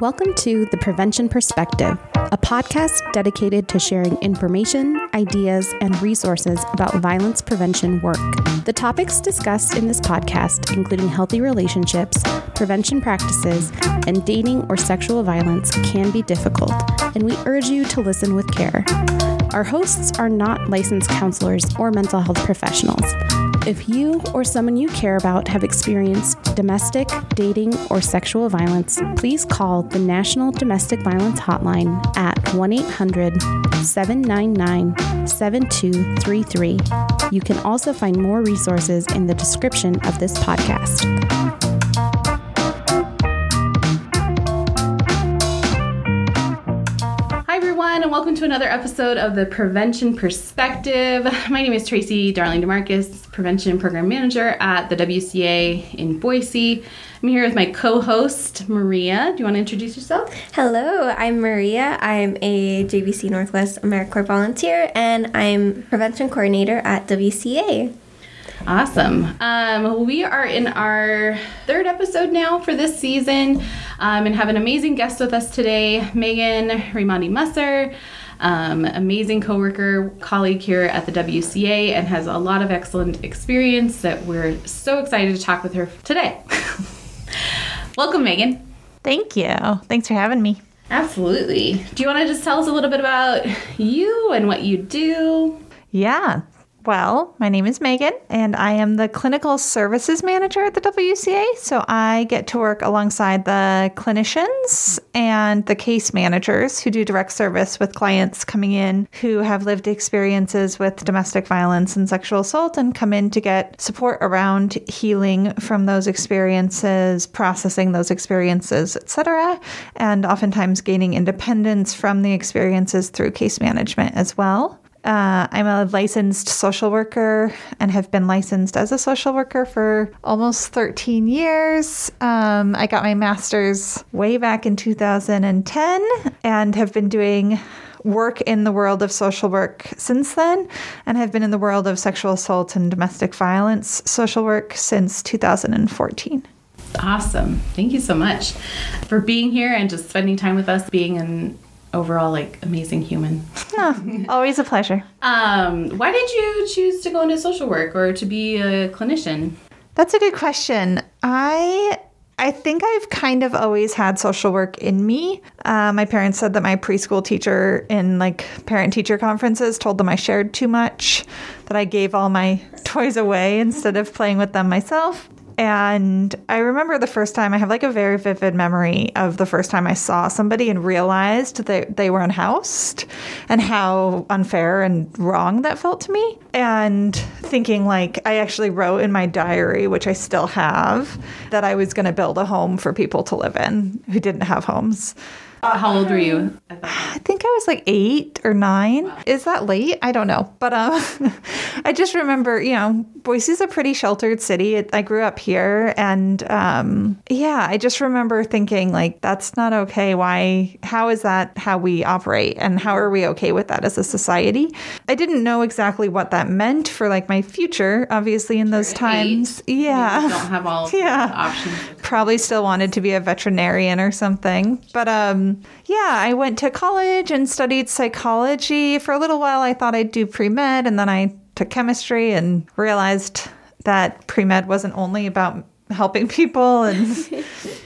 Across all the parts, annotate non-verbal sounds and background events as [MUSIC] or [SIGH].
Welcome to The Prevention Perspective, a podcast dedicated to sharing information, ideas, and resources about violence prevention work. The topics discussed in this podcast, including healthy relationships, prevention practices, and dating or sexual violence, can be difficult, and we urge you to listen with care. Our hosts are not licensed counselors or mental health professionals. If you or someone you care about have experienced domestic, dating, or sexual violence, please call the National Domestic Violence Hotline at 1 800 799 7233. You can also find more resources in the description of this podcast. Welcome to another episode of the Prevention Perspective. My name is Tracy Darling DeMarcus, Prevention Program Manager at the WCA in Boise. I'm here with my co host, Maria. Do you want to introduce yourself? Hello, I'm Maria. I'm a JVC Northwest AmeriCorps volunteer and I'm prevention coordinator at WCA. Awesome. Um, we are in our third episode now for this season um, and have an amazing guest with us today, Megan Raimondi Musser. Um, amazing coworker, colleague here at the WCA, and has a lot of excellent experience that we're so excited to talk with her today. [LAUGHS] Welcome, Megan. Thank you. Thanks for having me. Absolutely. Do you want to just tell us a little bit about you and what you do? Yeah. Well, my name is Megan, and I am the clinical services manager at the WCA. So I get to work alongside the clinicians and the case managers who do direct service with clients coming in who have lived experiences with domestic violence and sexual assault and come in to get support around healing from those experiences, processing those experiences, etc., and oftentimes gaining independence from the experiences through case management as well. Uh, I'm a licensed social worker and have been licensed as a social worker for almost 13 years. Um, I got my master's way back in 2010 and have been doing work in the world of social work since then and have been in the world of sexual assault and domestic violence social work since 2014. Awesome. Thank you so much for being here and just spending time with us, being an overall like amazing human. Oh, always a pleasure. [LAUGHS] Um, why did you choose to go into social work or to be a clinician? That's a good question. I I think I've kind of always had social work in me. Uh, my parents said that my preschool teacher in like parent teacher conferences told them I shared too much, that I gave all my [LAUGHS] toys away instead of playing with them myself. And I remember the first time, I have like a very vivid memory of the first time I saw somebody and realized that they were unhoused and how unfair and wrong that felt to me. And thinking, like, I actually wrote in my diary, which I still have, that I was going to build a home for people to live in who didn't have homes. Uh, how old were you? I think I was like eight or nine. Wow. Is that late? I don't know. But um, [LAUGHS] I just remember, you know, Boise's a pretty sheltered city. It, I grew up here. And um, yeah, I just remember thinking, like, that's not okay. Why? How is that how we operate? And how are we okay with that as a society? I didn't know exactly what that meant for like my future, obviously, in those times. Eight. Yeah. don't have all [LAUGHS] yeah. options. Probably still wanted to be a veterinarian or something. But um, yeah, I went to college and studied psychology. For a little while, I thought I'd do pre med, and then I took chemistry and realized that pre med wasn't only about helping [LAUGHS] people and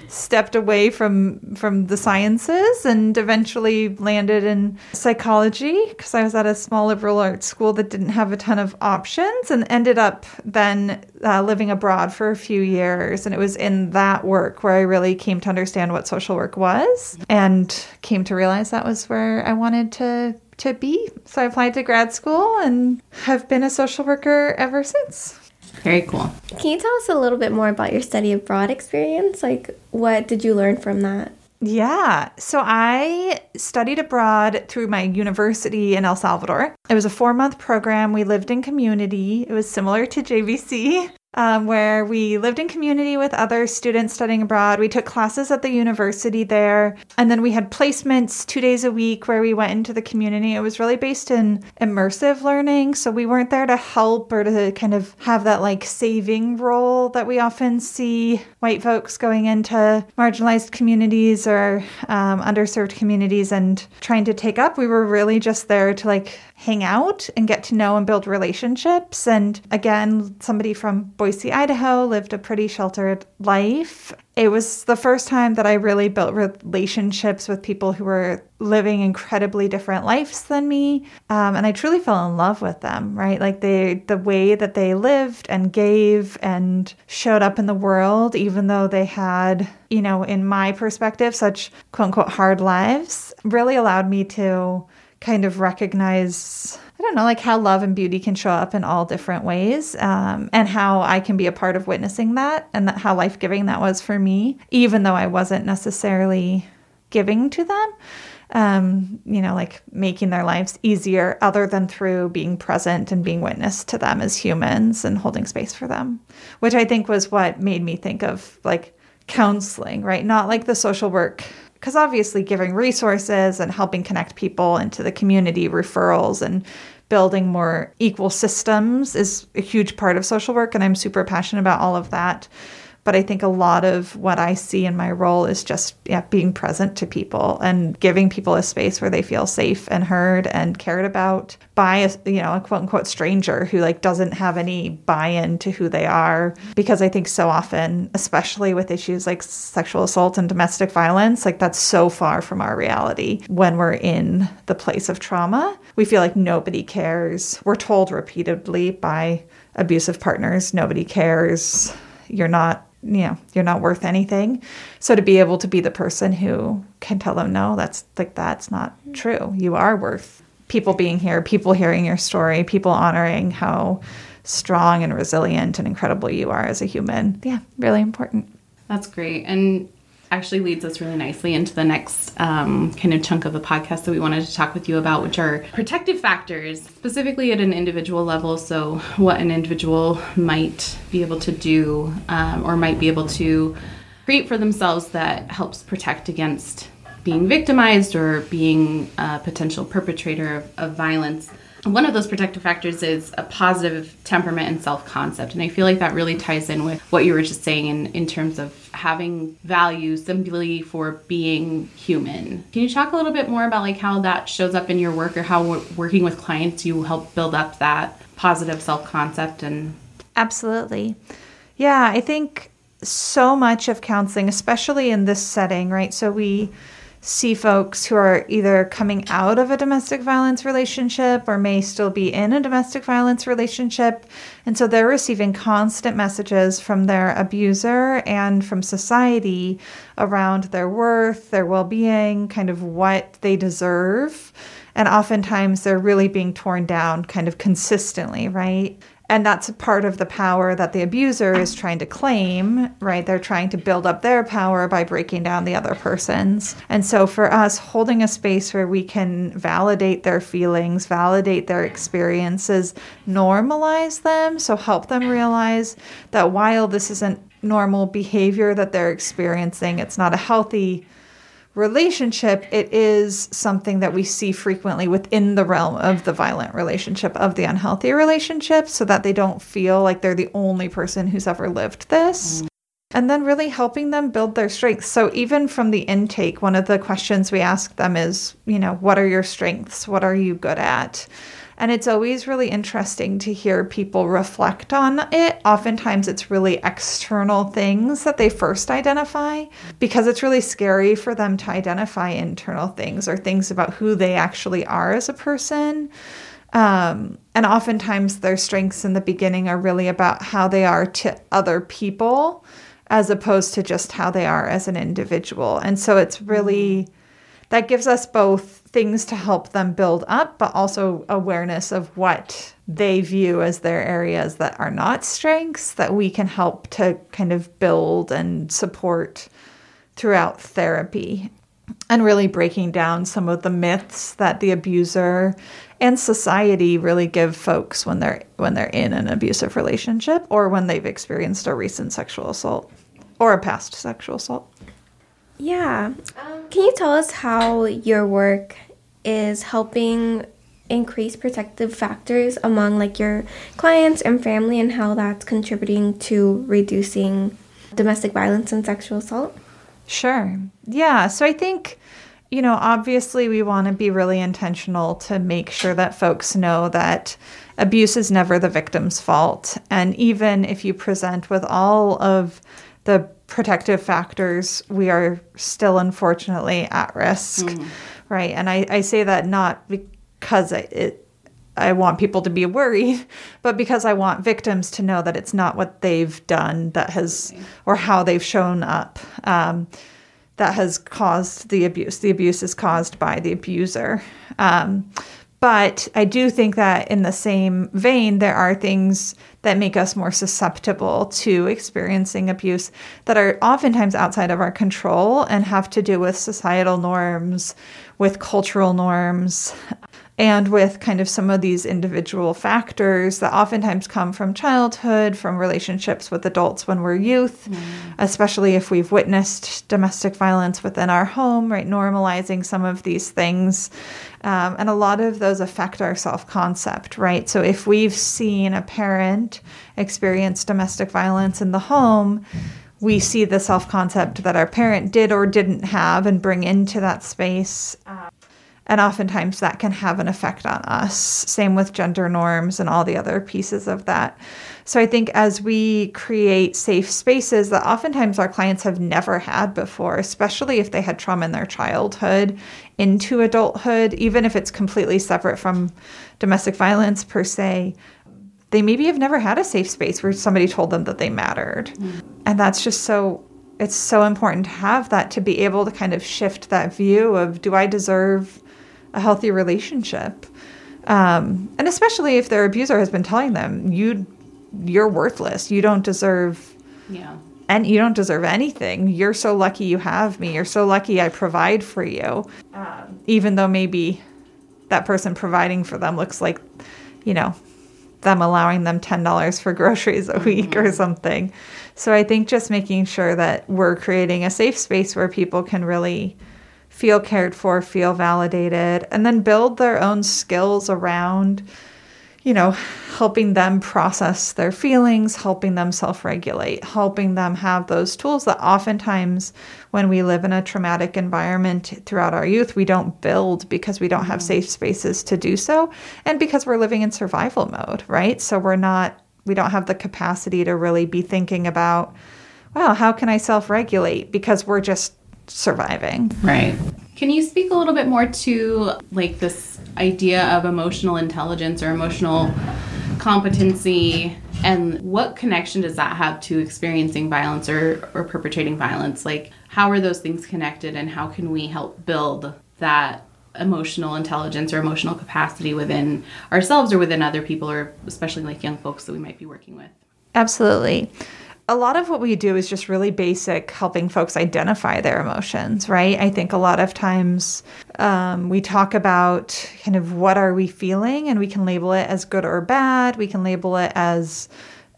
stepped away from from the sciences and eventually landed in psychology because I was at a small liberal arts school that didn't have a ton of options and ended up then uh, living abroad for a few years. And it was in that work where I really came to understand what social work was and came to realize that was where I wanted to to be. So I applied to grad school and have been a social worker ever since very cool. Can you tell us a little bit more about your study abroad experience? Like, what did you learn from that? Yeah. So I studied abroad through my university in El Salvador. It was a four month program. We lived in community. It was similar to JVC. Um, where we lived in community with other students studying abroad. We took classes at the university there. And then we had placements two days a week where we went into the community. It was really based in immersive learning. So we weren't there to help or to kind of have that like saving role that we often see white folks going into marginalized communities or um, underserved communities and trying to take up. We were really just there to like hang out and get to know and build relationships. And again, somebody from Boise, Idaho lived a pretty sheltered life. It was the first time that I really built relationships with people who were living incredibly different lives than me. Um, and I truly fell in love with them, right? Like they, the way that they lived and gave and showed up in the world, even though they had, you know, in my perspective, such quote unquote hard lives, really allowed me to kind of recognize I don't know, like how love and beauty can show up in all different ways, um, and how I can be a part of witnessing that, and that how life giving that was for me, even though I wasn't necessarily giving to them. Um, you know, like making their lives easier, other than through being present and being witness to them as humans and holding space for them, which I think was what made me think of like counseling, right? Not like the social work because obviously giving resources and helping connect people into the community referrals and building more equal systems is a huge part of social work and i'm super passionate about all of that but I think a lot of what I see in my role is just yeah, being present to people and giving people a space where they feel safe and heard and cared about by a you know a quote unquote stranger who like doesn't have any buy-in to who they are. Because I think so often, especially with issues like sexual assault and domestic violence, like that's so far from our reality when we're in the place of trauma. We feel like nobody cares. We're told repeatedly by abusive partners, nobody cares. You're not you know you're not worth anything. So to be able to be the person who can tell them no that's like that's not true. You are worth people being here people hearing your story people honoring how strong and resilient and incredible you are as a human. Yeah really important. That's great. And actually leads us really nicely into the next um, kind of chunk of the podcast that we wanted to talk with you about, which are protective factors, specifically at an individual level. So, what an individual might be able to do um, or might be able to create for themselves that helps protect against being victimized or being a potential perpetrator of, of violence one of those protective factors is a positive temperament and self concept. And I feel like that really ties in with what you were just saying in, in terms of having value simply for being human. Can you talk a little bit more about like how that shows up in your work or how working with clients you help build up that positive self concept and Absolutely. Yeah, I think so much of counseling, especially in this setting, right? So we see folks who are either coming out of a domestic violence relationship or may still be in a domestic violence relationship. And so they're receiving constant messages from their abuser and from society around their worth, their well being, kind of what they deserve. And oftentimes they're really being torn down kind of consistently, right? And that's a part of the power that the abuser is trying to claim, right? They're trying to build up their power by breaking down the other person's. And so for us, holding a space where we can validate their feelings, validate their experiences, normalize them, so help them realize that while this isn't normal behavior that they're experiencing, it's not a healthy relationship, it is something that we see frequently within the realm of the violent relationship, of the unhealthy relationship, so that they don't feel like they're the only person who's ever lived this. Mm. And then really helping them build their strengths. So, even from the intake, one of the questions we ask them is, you know, what are your strengths? What are you good at? And it's always really interesting to hear people reflect on it. Oftentimes, it's really external things that they first identify because it's really scary for them to identify internal things or things about who they actually are as a person. Um, and oftentimes, their strengths in the beginning are really about how they are to other people as opposed to just how they are as an individual. And so it's really that gives us both things to help them build up, but also awareness of what they view as their areas that are not strengths that we can help to kind of build and support throughout therapy. And really breaking down some of the myths that the abuser and society really give folks when they're when they're in an abusive relationship or when they've experienced a recent sexual assault or a past sexual assault. Yeah. Um, can you tell us how your work is helping increase protective factors among like your clients and family and how that's contributing to reducing domestic violence and sexual assault? Sure. Yeah. So I think, you know, obviously we want to be really intentional to make sure that folks know that abuse is never the victim's fault. And even if you present with all of the protective factors, we are still unfortunately at risk. Mm. Right. And I, I say that not because it, it I want people to be worried, [LAUGHS] but because I want victims to know that it's not what they've done that has, or how they've shown up, um, that has caused the abuse. The abuse is caused by the abuser. Um, but I do think that in the same vein, there are things that make us more susceptible to experiencing abuse that are oftentimes outside of our control and have to do with societal norms, with cultural norms, and with kind of some of these individual factors that oftentimes come from childhood, from relationships with adults when we're youth, mm. especially if we've witnessed domestic violence within our home, right? Normalizing some of these things. Um, and a lot of those affect our self concept, right? So if we've seen a parent experience domestic violence in the home, we see the self concept that our parent did or didn't have and bring into that space. Um, and oftentimes that can have an effect on us. Same with gender norms and all the other pieces of that. So I think as we create safe spaces that oftentimes our clients have never had before, especially if they had trauma in their childhood into adulthood, even if it's completely separate from domestic violence per se, they maybe have never had a safe space where somebody told them that they mattered. Mm. And that's just so it's so important to have that to be able to kind of shift that view of do I deserve a healthy relationship. Um, and especially if their abuser has been telling them you you're worthless, you don't deserve yeah and you don't deserve anything. You're so lucky you have me. You're so lucky I provide for you. Um, even though maybe that person providing for them looks like, you know, them allowing them $10 for [LAUGHS] groceries a week mm-hmm. or something. So I think just making sure that we're creating a safe space where people can really feel cared for, feel validated, and then build their own skills around, you know, helping them process their feelings, helping them self regulate, helping them have those tools that oftentimes when we live in a traumatic environment throughout our youth, we don't build because we don't have mm-hmm. safe spaces to do so. And because we're living in survival mode, right? So we're not, we don't have the capacity to really be thinking about, wow, how can I self regulate? Because we're just surviving. Right. Can you speak a little bit more to like this idea of emotional intelligence or emotional competency and what connection does that have to experiencing violence or, or perpetrating violence? Like how are those things connected and how can we help build that emotional intelligence or emotional capacity within ourselves or within other people or especially like young folks that we might be working with? Absolutely a lot of what we do is just really basic helping folks identify their emotions right? I think a lot of times um, we talk about kind of what are we feeling and we can label it as good or bad. We can label it as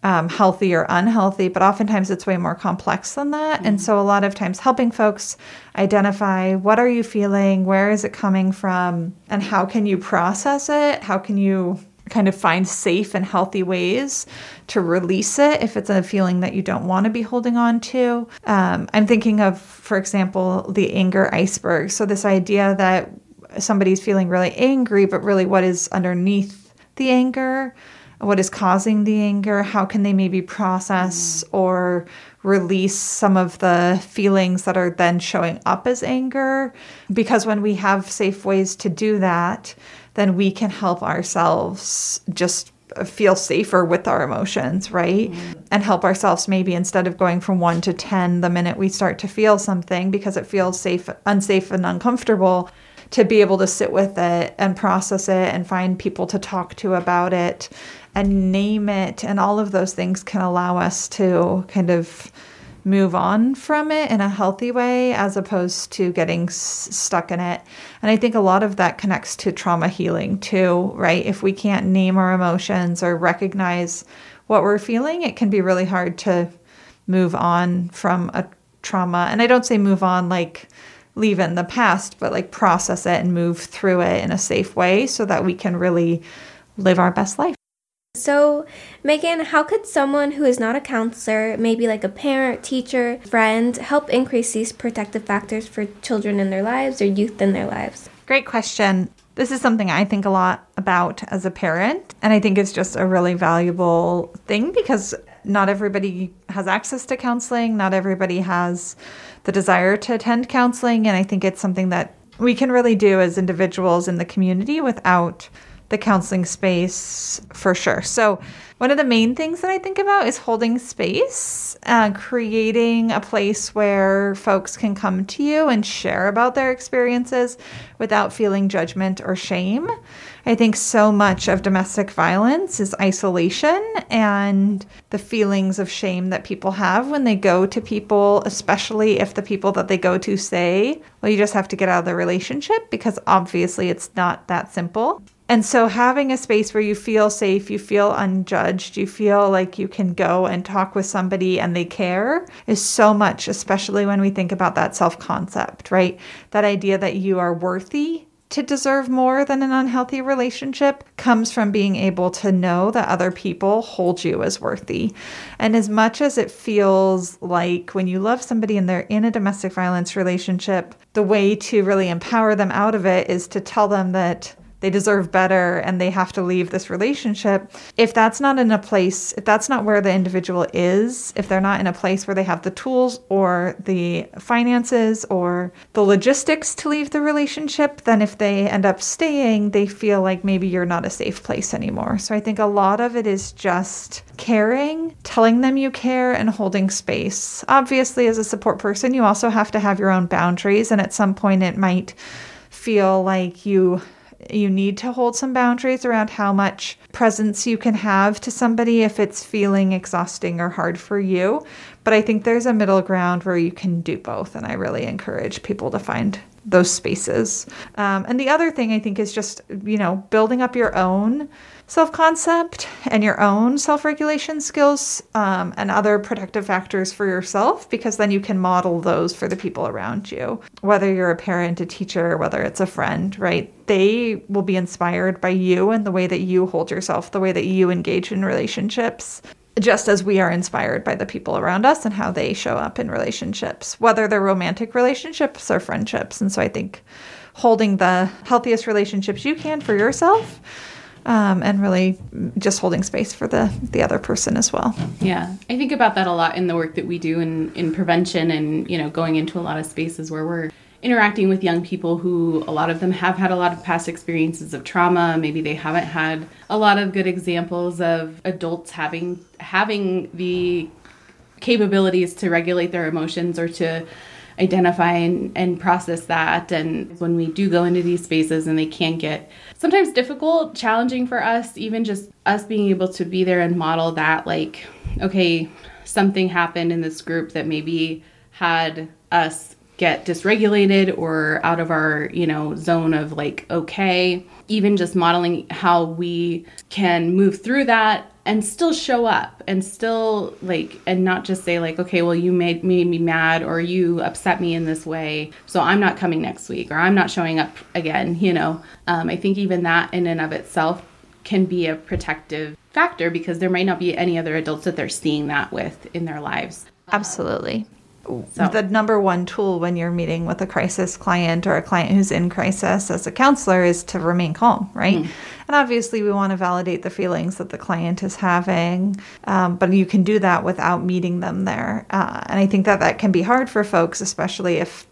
um, healthy or unhealthy but oftentimes it's way more complex than that. Mm-hmm. and so a lot of times helping folks identify what are you feeling where is it coming from and how can you process it? How can you kind of find safe and healthy ways to release it if it's a feeling that you don't want to be holding on to. Um, I'm thinking of, for example, the anger iceberg. So, this idea that somebody's feeling really angry, but really what is underneath the anger, what is causing the anger, how can they maybe process mm. or release some of the feelings that are then showing up as anger? Because when we have safe ways to do that, then we can help ourselves just feel safer with our emotions, right? Mm-hmm. And help ourselves maybe instead of going from 1 to 10 the minute we start to feel something because it feels safe unsafe and uncomfortable to be able to sit with it and process it and find people to talk to about it and name it and all of those things can allow us to kind of move on from it in a healthy way as opposed to getting s- stuck in it. And I think a lot of that connects to trauma healing too, right? If we can't name our emotions or recognize what we're feeling, it can be really hard to move on from a trauma. And I don't say move on like leave it in the past, but like process it and move through it in a safe way so that we can really live our best life. So, Megan, how could someone who is not a counselor, maybe like a parent, teacher, friend, help increase these protective factors for children in their lives or youth in their lives? Great question. This is something I think a lot about as a parent, and I think it's just a really valuable thing because not everybody has access to counseling, not everybody has the desire to attend counseling, and I think it's something that we can really do as individuals in the community without the counseling space for sure. So, one of the main things that I think about is holding space, uh, creating a place where folks can come to you and share about their experiences without feeling judgment or shame. I think so much of domestic violence is isolation and the feelings of shame that people have when they go to people, especially if the people that they go to say, well, you just have to get out of the relationship because obviously it's not that simple. And so, having a space where you feel safe, you feel unjudged, you feel like you can go and talk with somebody and they care is so much, especially when we think about that self concept, right? That idea that you are worthy to deserve more than an unhealthy relationship comes from being able to know that other people hold you as worthy. And as much as it feels like when you love somebody and they're in a domestic violence relationship, the way to really empower them out of it is to tell them that they deserve better and they have to leave this relationship. If that's not in a place, if that's not where the individual is, if they're not in a place where they have the tools or the finances or the logistics to leave the relationship, then if they end up staying, they feel like maybe you're not a safe place anymore. So I think a lot of it is just caring, telling them you care, and holding space. Obviously, as a support person, you also have to have your own boundaries, and at some point, it might feel like you you need to hold some boundaries around how much presence you can have to somebody if it's feeling exhausting or hard for you. But I think there's a middle ground where you can do both. And I really encourage people to find those spaces. Um, and the other thing I think is just, you know, building up your own self concept and your own self regulation skills um, and other protective factors for yourself, because then you can model those for the people around you. Whether you're a parent, a teacher, whether it's a friend, right? They will be inspired by you and the way that you hold yourself, the way that you engage in relationships. Just as we are inspired by the people around us and how they show up in relationships, whether they're romantic relationships or friendships. And so I think holding the healthiest relationships you can for yourself um, and really just holding space for the the other person as well. Yeah, I think about that a lot in the work that we do in in prevention, and you know, going into a lot of spaces where we're interacting with young people who a lot of them have had a lot of past experiences of trauma. Maybe they haven't had a lot of good examples of adults having having the capabilities to regulate their emotions or to identify and, and process that. And when we do go into these spaces and they can get sometimes difficult challenging for us even just us being able to be there and model that like okay something happened in this group that maybe had us get dysregulated or out of our you know zone of like okay. Even just modeling how we can move through that and still show up and still like and not just say like okay well you made, made me mad or you upset me in this way so i'm not coming next week or i'm not showing up again you know. Um, i think even that in and of itself can be a protective factor because there might not be any other adults that they're seeing that with in their lives. Absolutely. So- The number one tool when you're meeting with a crisis client or a client who's in crisis as a counselor is to remain calm, right? And obviously, we want to validate the feelings that the client is having, um, but you can do that without meeting them there. Uh, and I think that that can be hard for folks, especially if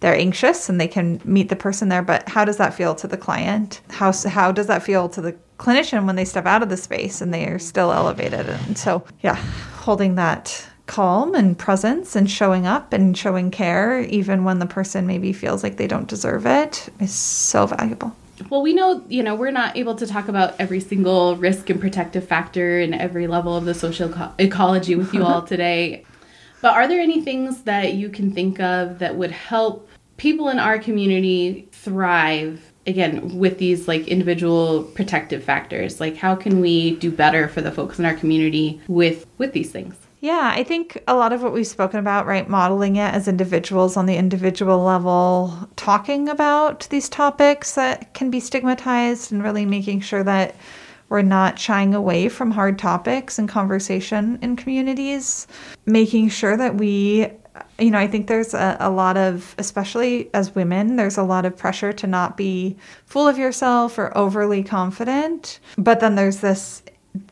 they're anxious and they can meet the person there. But how does that feel to the client? How how does that feel to the clinician when they step out of the space and they are still elevated? And so, yeah, holding that calm and presence and showing up and showing care even when the person maybe feels like they don't deserve it is so valuable. Well, we know, you know, we're not able to talk about every single risk and protective factor in every level of the social eco- ecology with you all [LAUGHS] today. But are there any things that you can think of that would help people in our community thrive again with these like individual protective factors? Like how can we do better for the folks in our community with with these things? Yeah, I think a lot of what we've spoken about, right, modeling it as individuals on the individual level, talking about these topics that can be stigmatized and really making sure that we're not shying away from hard topics and conversation in communities, making sure that we you know, I think there's a, a, lot of, especially as women, there's a lot of pressure to not be full of yourself or overly confident. But then there's this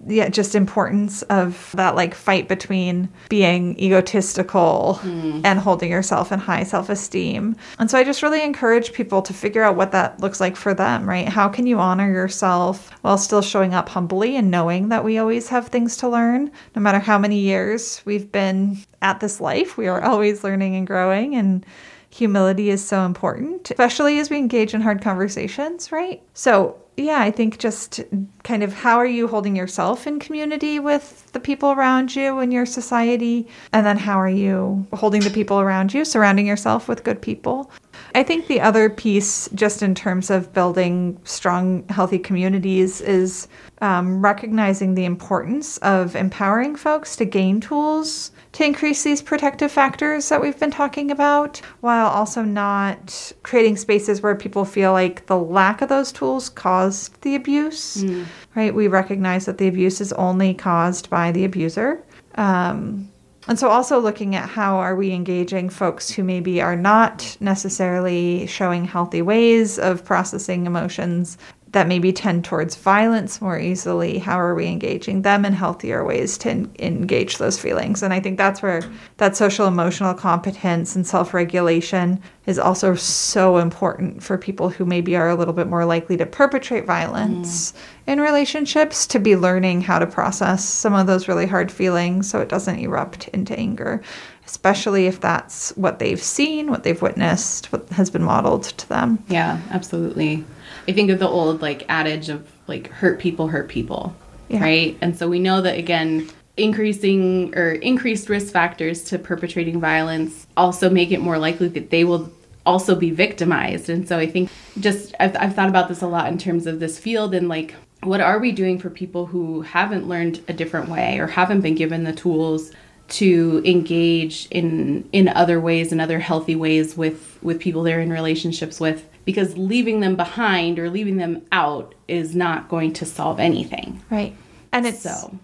yeah, just importance of that like fight between being egotistical mm. and holding yourself in high self-esteem. And so I just really encourage people to figure out what that looks like for them, right? How can you honor yourself while still showing up humbly and knowing that we always have things to learn, no matter how many years we've been at this life, we are always learning and growing and humility is so important, especially as we engage in hard conversations, right? So yeah, I think just kind of how are you holding yourself in community with the people around you in your society? And then how are you holding the people around you, surrounding yourself with good people? I think the other piece, just in terms of building strong, healthy communities, is um, recognizing the importance of empowering folks to gain tools to increase these protective factors that we've been talking about, while also not creating spaces where people feel like the lack of those tools caused the abuse. Mm. Right? We recognize that the abuse is only caused by the abuser. Um, and so also looking at how are we engaging folks who maybe are not necessarily showing healthy ways of processing emotions that maybe tend towards violence more easily. How are we engaging them in healthier ways to en- engage those feelings? And i think that's where that social emotional competence and self-regulation is also so important for people who maybe are a little bit more likely to perpetrate violence mm. in relationships to be learning how to process some of those really hard feelings so it doesn't erupt into anger especially if that's what they've seen what they've witnessed what has been modeled to them. Yeah absolutely I think of the old like adage of like hurt people hurt people, yeah. right? And so we know that again, increasing or increased risk factors to perpetrating violence also make it more likely that they will also be victimized. And so I think just I've, I've thought about this a lot in terms of this field and like what are we doing for people who haven't learned a different way or haven't been given the tools to engage in in other ways and other healthy ways with with people they're in relationships with because leaving them behind or leaving them out is not going to solve anything. Right. And it's so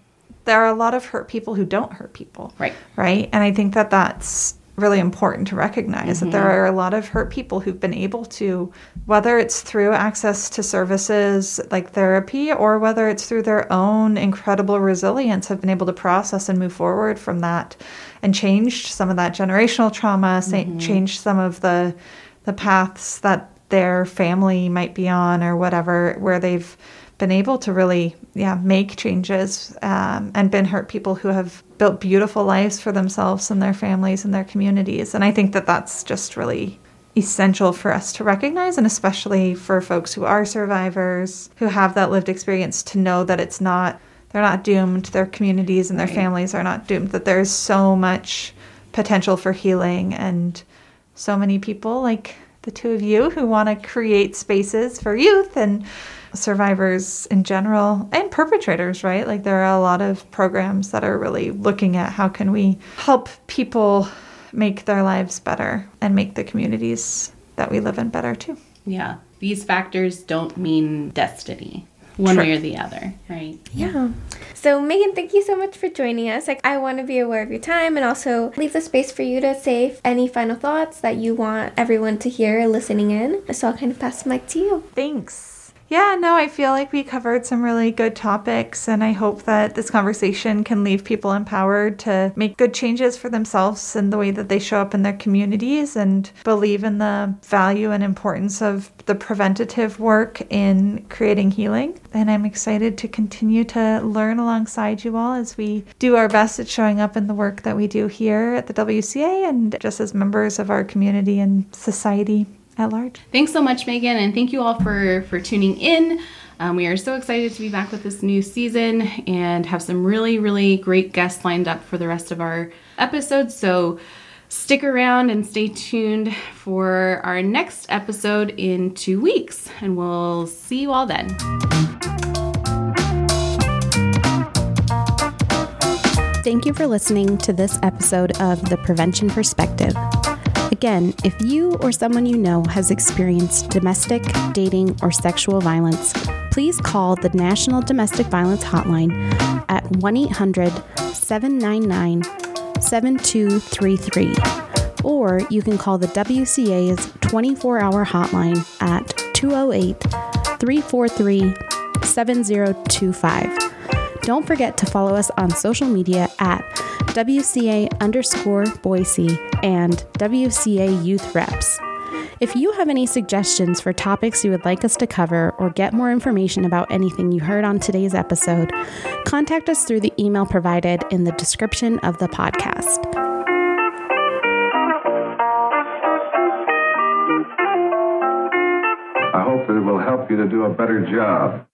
there are a lot of hurt people who don't hurt people. Right. Right. And I think that that's really important to recognize mm-hmm. that there are a lot of hurt people who've been able to, whether it's through access to services like therapy or whether it's through their own incredible resilience, have been able to process and move forward from that and changed some of that generational trauma, mm-hmm. changed some of the the paths that their family might be on or whatever, where they've been able to really, yeah, make changes um, and been hurt people who have built beautiful lives for themselves and their families and their communities. And I think that that's just really essential for us to recognize, and especially for folks who are survivors, who have that lived experience, to know that it's not, they're not doomed, their communities and their right. families are not doomed, that there's so much potential for healing and so many people like the two of you who want to create spaces for youth and survivors in general and perpetrators right? Like there are a lot of programs that are really looking at how can we help people make their lives better and make the communities that we live in better too. Yeah. These factors don't mean destiny one way or the other, right? Yeah. So, Megan, thank you so much for joining us. Like, I want to be aware of your time and also leave the space for you to say any final thoughts that you want everyone to hear listening in. So, I'll kind of pass the mic to you. Thanks. Yeah, no, I feel like we covered some really good topics, and I hope that this conversation can leave people empowered to make good changes for themselves in the way that they show up in their communities and believe in the value and importance of the preventative work in creating healing. And I'm excited to continue to learn alongside you all as we do our best at showing up in the work that we do here at the WCA and just as members of our community and society at large. Thanks so much, Megan, and thank you all for for tuning in. Um, we are so excited to be back with this new season and have some really, really great guests lined up for the rest of our episodes. So stick around and stay tuned for our next episode in two weeks, and we'll see you all then. Thank you for listening to this episode of The Prevention Perspective. Again, if you or someone you know has experienced domestic, dating, or sexual violence, please call the National Domestic Violence Hotline at 1 800 799 7233. Or you can call the WCA's 24 hour hotline at 208 343 7025. Don't forget to follow us on social media at WCA underscore Boise and WCA Youth Reps. If you have any suggestions for topics you would like us to cover or get more information about anything you heard on today's episode, contact us through the email provided in the description of the podcast. I hope it will help you to do a better job.